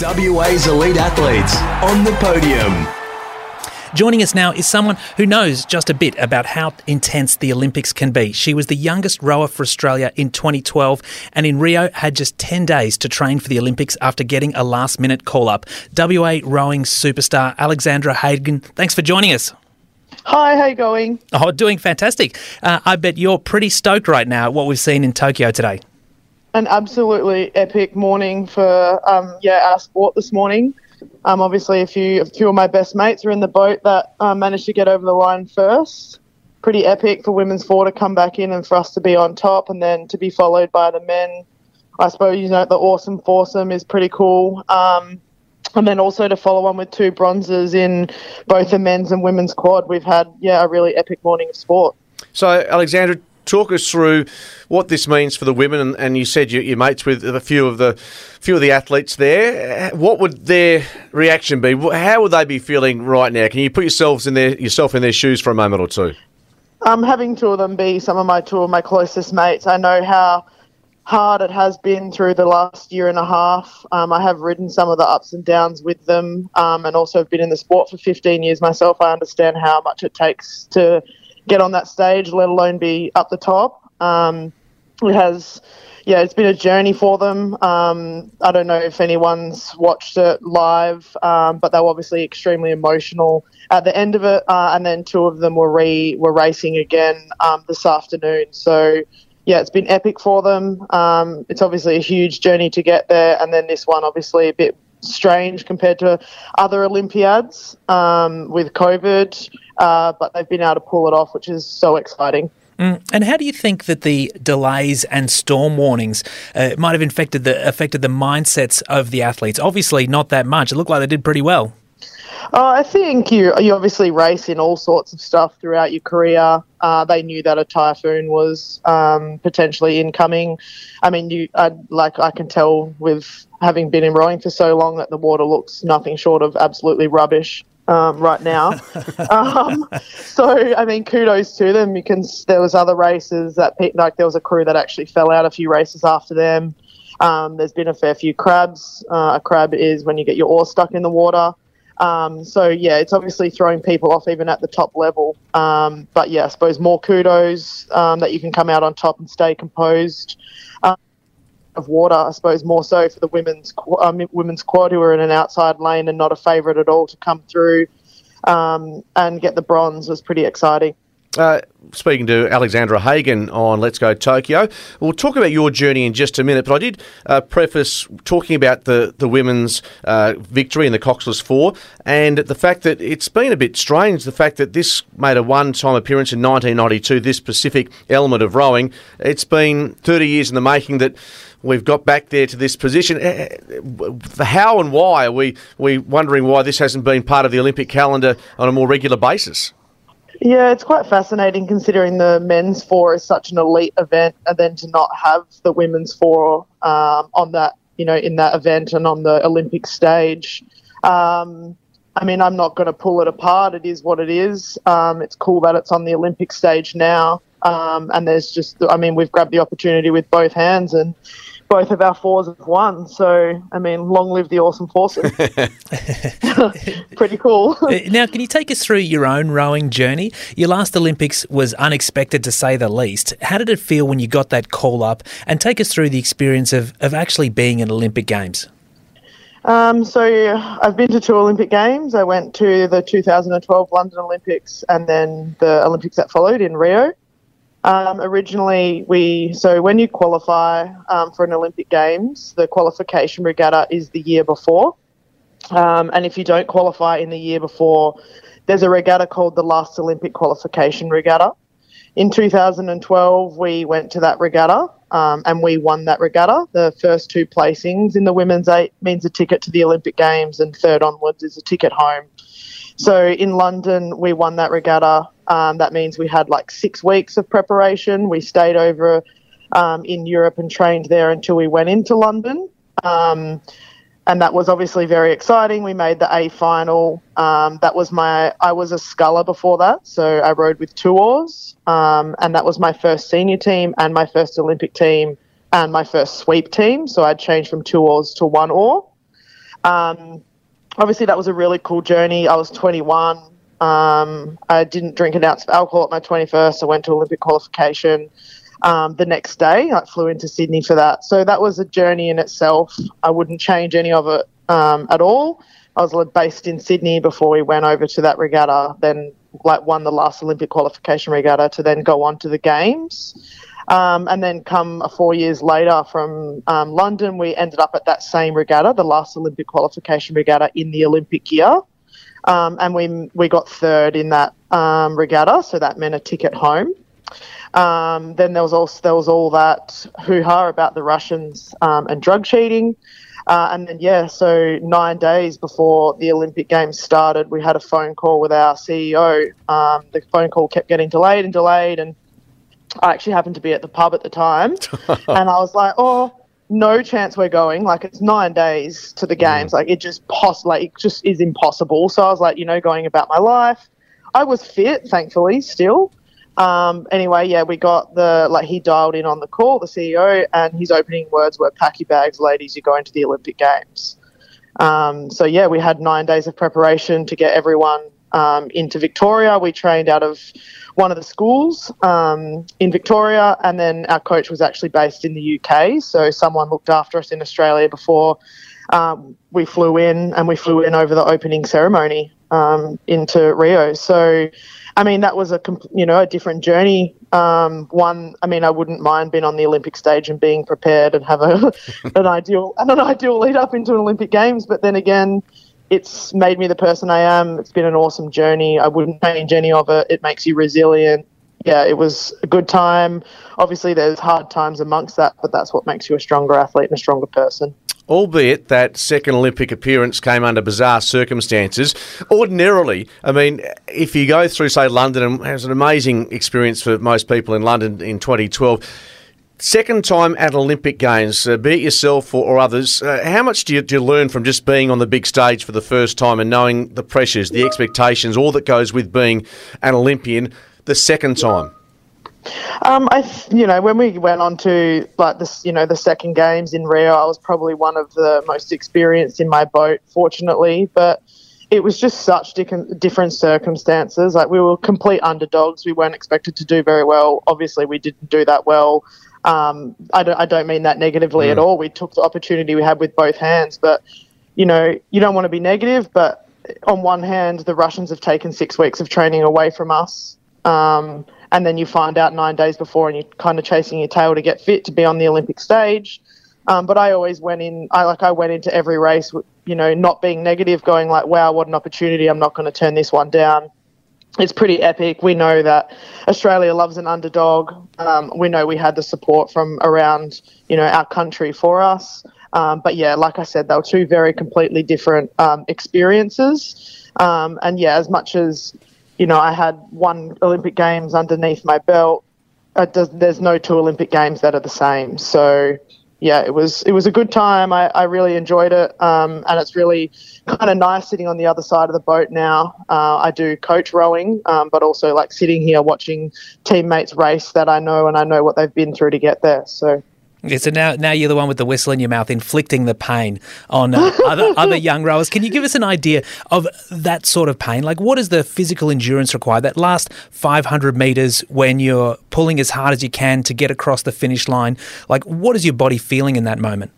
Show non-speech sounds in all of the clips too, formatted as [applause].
WA's elite athletes on the podium. Joining us now is someone who knows just a bit about how intense the Olympics can be. She was the youngest rower for Australia in 2012 and in Rio had just 10 days to train for the Olympics after getting a last minute call up. WA rowing superstar Alexandra Hagan, thanks for joining us. Hi, how you going? Oh, doing fantastic. Uh, I bet you're pretty stoked right now at what we've seen in Tokyo today. An absolutely epic morning for um, yeah our sport this morning. Um, obviously, a few, a few of my best mates are in the boat that uh, managed to get over the line first. Pretty epic for women's four to come back in and for us to be on top, and then to be followed by the men. I suppose you know the awesome foursome is pretty cool. Um, and then also to follow on with two bronzes in both the men's and women's quad. We've had yeah a really epic morning of sport. So, Alexandra, talk us through what this means for the women. And, and you said you, mates with a few of the few of the athletes there. What would their reaction be? How would they be feeling right now? Can you put yourselves in their yourself in their shoes for a moment or two? Um, having two of them be some of my two of my closest mates, I know how hard it has been through the last year and a half. Um, I have ridden some of the ups and downs with them, um, and also have been in the sport for 15 years myself. I understand how much it takes to get on that stage, let alone be up the top. Um, it has, yeah, it's been a journey for them. Um, I don't know if anyone's watched it live, um, but they were obviously extremely emotional at the end of it. Uh, and then two of them were re were racing again um, this afternoon. So yeah, it's been epic for them. Um, it's obviously a huge journey to get there, and then this one obviously a bit strange compared to other Olympiads um, with COVID, uh, but they've been able to pull it off, which is so exciting. Mm. And how do you think that the delays and storm warnings uh, might have infected the affected the mindsets of the athletes? Obviously, not that much. It looked like they did pretty well. Uh, I think you you obviously race in all sorts of stuff throughout your career. Uh, they knew that a typhoon was um, potentially incoming. I mean, you I, like I can tell with having been in rowing for so long that the water looks nothing short of absolutely rubbish. Um, right now, [laughs] um, so I mean, kudos to them because there was other races that like there was a crew that actually fell out a few races after them. Um, there's been a fair few crabs. Uh, a crab is when you get your oar stuck in the water. Um, so yeah, it's obviously throwing people off even at the top level. Um, but yeah, I suppose more kudos um, that you can come out on top and stay composed. Of water, I suppose more so for the women's um, women's quad who are in an outside lane and not a favourite at all to come through um, and get the bronze was pretty exciting. Uh, speaking to Alexandra Hagan on Let's Go Tokyo. We'll talk about your journey in just a minute, but I did uh, preface talking about the, the women's uh, victory in the Coxless Four and the fact that it's been a bit strange, the fact that this made a one time appearance in 1992, this specific element of rowing. It's been 30 years in the making that we've got back there to this position. Eh, eh, how and why are we, we wondering why this hasn't been part of the Olympic calendar on a more regular basis? Yeah, it's quite fascinating considering the men's four is such an elite event, and then to not have the women's four um, on that, you know, in that event and on the Olympic stage. Um, I mean, I'm not going to pull it apart. It is what it is. Um, it's cool that it's on the Olympic stage now. Um, and there's just, I mean, we've grabbed the opportunity with both hands, and both of our fours have won. So, I mean, long live the awesome foursome. [laughs] [laughs] Pretty cool. [laughs] Now, can you take us through your own rowing journey? Your last Olympics was unexpected to say the least. How did it feel when you got that call up? And take us through the experience of, of actually being in Olympic Games. Um, so I've been to two Olympic Games. I went to the 2012 London Olympics and then the Olympics that followed in Rio. Um, originally, we so when you qualify um, for an Olympic Games, the qualification regatta is the year before, um, and if you don't qualify in the year before, there's a regatta called the Last Olympic Qualification Regatta. In 2012, we went to that regatta um, and we won that regatta. The first two placings in the women's eight means a ticket to the Olympic Games, and third onwards is a ticket home. So in London, we won that regatta. Um, that means we had like six weeks of preparation. We stayed over um, in Europe and trained there until we went into London. Um, and that was obviously very exciting. We made the A final. Um, that was my, I was a sculler before that. So I rode with two oars. Um, and that was my first senior team and my first Olympic team and my first sweep team. So I'd changed from two oars to one oar. Um, obviously, that was a really cool journey. I was 21. Um, I didn't drink an ounce of alcohol at my 21st. I went to Olympic qualification um, the next day. I flew into Sydney for that. So that was a journey in itself. I wouldn't change any of it um, at all. I was based in Sydney before we went over to that regatta, then like won the last Olympic qualification regatta to then go on to the games. Um, and then come four years later from um, London, we ended up at that same regatta, the last Olympic qualification regatta in the Olympic year. Um, and we we got third in that um, regatta, so that meant a ticket home. Um, then there was also there was all that hoo ha about the Russians um, and drug cheating. Uh, and then, yeah, so nine days before the Olympic Games started, we had a phone call with our CEO. The phone call kept getting delayed and delayed. And I actually happened to be at the pub at the time. [laughs] and I was like, oh, no chance we're going. Like, it's nine days to the games. Mm. Like, it just, poss- like, it just is impossible. So I was like, you know, going about my life. I was fit, thankfully, still. Um, anyway, yeah, we got the like he dialed in on the call, the CEO, and his opening words were "Pack your bags, ladies. You're going to the Olympic Games." Um, so yeah, we had nine days of preparation to get everyone um, into Victoria. We trained out of one of the schools um, in Victoria, and then our coach was actually based in the UK. So someone looked after us in Australia before um, we flew in, and we flew in over the opening ceremony um, into Rio. So I mean, that was a you know a different journey. Um, one, I mean, I wouldn't mind being on the Olympic stage and being prepared and have a [laughs] an ideal and an ideal lead up into an Olympic Games. But then again, it's made me the person I am. It's been an awesome journey. I wouldn't change any of it. It makes you resilient. Yeah, it was a good time. Obviously, there's hard times amongst that, but that's what makes you a stronger athlete and a stronger person albeit that second Olympic appearance came under bizarre circumstances. Ordinarily, I mean, if you go through, say, London, and it was an amazing experience for most people in London in 2012. Second time at Olympic Games, uh, be it yourself or, or others, uh, how much do you, do you learn from just being on the big stage for the first time and knowing the pressures, the expectations, all that goes with being an Olympian the second time? Um, I, you know, when we went on to like this, you know, the second games in Rio, I was probably one of the most experienced in my boat, fortunately. But it was just such different circumstances. Like we were complete underdogs. We weren't expected to do very well. Obviously, we didn't do that well. Um, I don't, I don't mean that negatively mm. at all. We took the opportunity we had with both hands, but you know, you don't want to be negative. But on one hand, the Russians have taken six weeks of training away from us. Um, and then you find out nine days before and you're kind of chasing your tail to get fit to be on the Olympic stage. Um, but I always went in. I like I went into every race, you know, not being negative, going like, "Wow, what an opportunity! I'm not going to turn this one down." It's pretty epic. We know that Australia loves an underdog. Um, we know we had the support from around, you know, our country for us. Um, but yeah, like I said, they were two very completely different um, experiences. Um, and yeah, as much as you know, I had one Olympic Games underneath my belt. Does, there's no two Olympic Games that are the same. So, yeah, it was it was a good time. I, I really enjoyed it, um, and it's really kind of nice sitting on the other side of the boat now. Uh, I do coach rowing, um, but also like sitting here watching teammates race that I know and I know what they've been through to get there. So yeah, so now, now you're the one with the whistle in your mouth, inflicting the pain on uh, [laughs] other other young rowers. Can you give us an idea of that sort of pain? Like, what is the physical endurance required? That last 500 meters when you're pulling as hard as you can to get across the finish line. Like, what is your body feeling in that moment?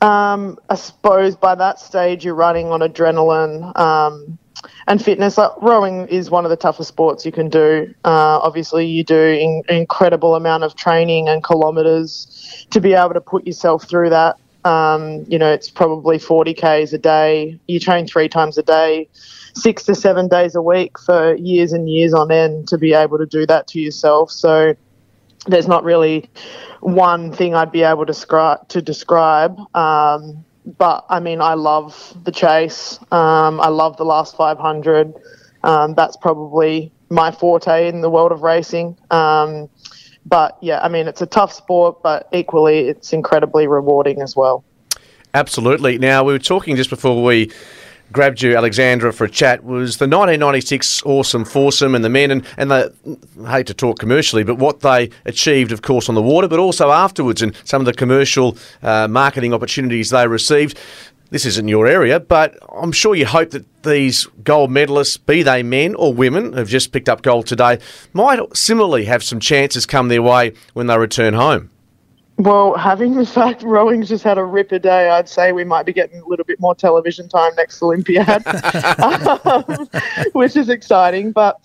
Um, I suppose by that stage you're running on adrenaline. Um, and fitness. Like rowing is one of the toughest sports you can do. Uh, obviously, you do an incredible amount of training and kilometres to be able to put yourself through that. Um, you know, it's probably 40 k's a day. You train three times a day, six to seven days a week for years and years on end to be able to do that to yourself. So there's not really one thing I'd be able to describe. To describe. Um, but I mean, I love the chase. Um, I love the last 500. Um, that's probably my forte in the world of racing. Um, but yeah, I mean, it's a tough sport, but equally, it's incredibly rewarding as well. Absolutely. Now, we were talking just before we grabbed you, Alexandra, for a chat was the 1996 awesome foursome and the men, and, and they, I hate to talk commercially, but what they achieved, of course, on the water, but also afterwards and some of the commercial uh, marketing opportunities they received. this isn't your area, but I'm sure you hope that these gold medalists, be they men or women, who've just picked up gold today, might similarly have some chances come their way when they return home. Well, having the fact rowing's just had a ripper day, I'd say we might be getting a little bit more television time next Olympiad, [laughs] um, which is exciting. But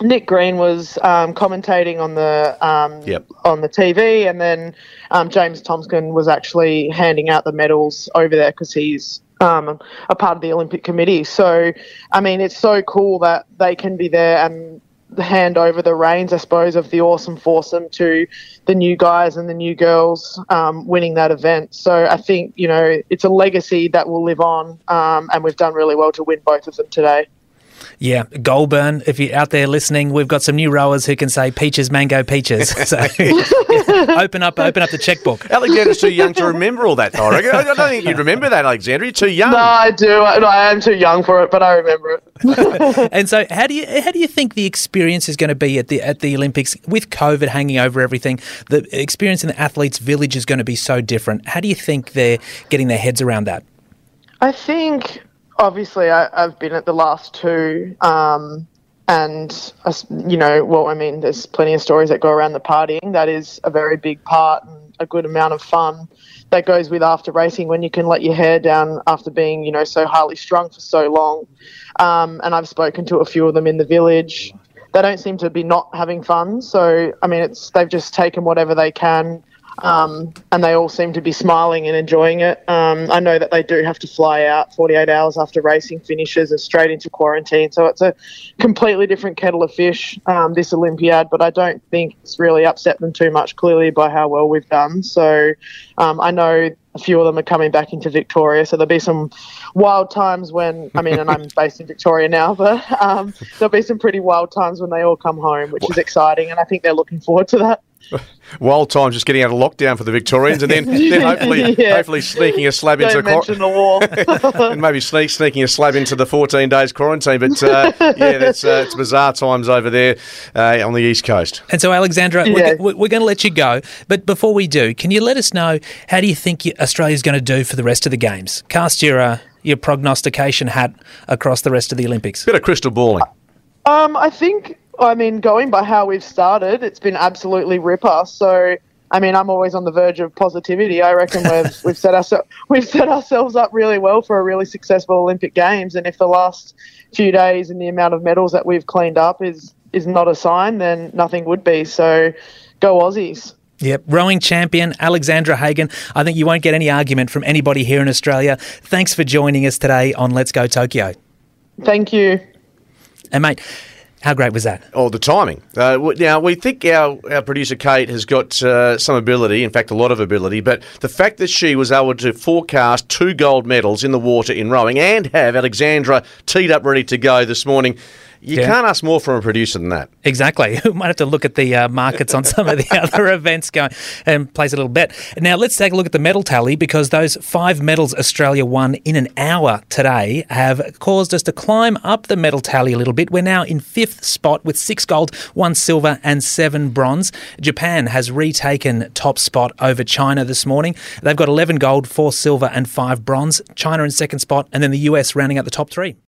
Nick Green was um, commentating on the um, Yep. on the TV, and then um, James Tomkins was actually handing out the medals over there because he's um, a part of the Olympic Committee. So, I mean, it's so cool that they can be there and hand over the reins, I suppose, of the awesome foursome to the new guys and the new girls um, winning that event. So I think you know it's a legacy that will live on, um, and we've done really well to win both of them today. Yeah, Goulburn, if you're out there listening, we've got some new rowers who can say peaches, mango, peaches. [laughs] So open up open up the checkbook. Alexandra's too young to remember all that, though. I reckon. I don't think you'd remember that, Alexandra. You're too young. No, I do. I, I am too young for it, but I remember it. [laughs] And so how do you how do you think the experience is going to be at the at the Olympics with COVID hanging over everything? The experience in the athletes village is going to be so different. How do you think they're getting their heads around that? I think obviously I, I've been at the last two, um, and s- you know, well, I mean, there's plenty of stories that go around the partying. That is a very big part and a good amount of fun that goes with after racing when you can let your hair down after being, you know, so highly strung for so long. Um, and I've spoken to a few of them in the village. They don't seem to be not having fun. So I mean, it's they've just taken whatever they can um, and they all seem to be smiling and enjoying it. Um, I know that they do have to fly out 48 hours after racing finishes and straight into quarantine, so it's a completely different kettle of fish um, this Olympiad. But I don't think it's really upset them too much, clearly by how well we've done. So um, I know a few of them are coming back into Victoria, so there'll be some wild times when I mean, and I'm [laughs] based in Victoria now, but um, there'll be some pretty wild times when they all come home, which is exciting, and I think they're looking forward to that. [laughs] Wild times just getting out of lockdown for the Victorians, and then, then hopefully, [laughs] Yeah. hopefully sneaking a slab into Don't the mention the war. [laughs] and maybe sneak, sneaking a slab into the 14 days quarantine. But uh, yeah, that's uh, it's bizarre times over there uh, on the east coast. And so, Alexandra, Yeah. we're, we're going to let you go. But before we do, can you let us know how do you think you- Australia's going to do for the rest of the games? Cast your uh, your prognostication hat across the rest of the Olympics. Bit of crystal balling. Um, I think, I mean, going by how we've started, it's been absolutely ripper. So, I mean, I'm always on the verge of positivity. I reckon we've [laughs] we've set ourselves we've set ourselves up really well for a really successful Olympic Games. And if the last few days and the amount of medals that we've cleaned up is is not a sign, then nothing would be. So, go Aussies. Yep, rowing champion Alexandra Hagan. I think you won't get any argument from anybody here in Australia. Thanks for joining us today on Let's Go Tokyo. Thank you. And mate, how great was that? Oh, the timing. Uh, now, we think our, our producer Kate has got uh, some ability, in fact, a lot of ability, but the fact that she was able to forecast two gold medals in the water in rowing and have Alexandra teed up ready to go this morning, you Yeah. can't ask more from a producer than that. Exactly. [laughs] We might have to look at the uh, markets on some of the [laughs] other events going and place a little bet. Now, let's take a look at the medal tally because those five medals Australia won in an hour today have caused us to climb up the medal tally a little bit. We're now in fifth spot with six gold, one silver, and seven bronze. Japan has retaken top spot over China this morning. They've got 11 gold, four silver, and five bronze. China in second spot, and then the US rounding out the top three.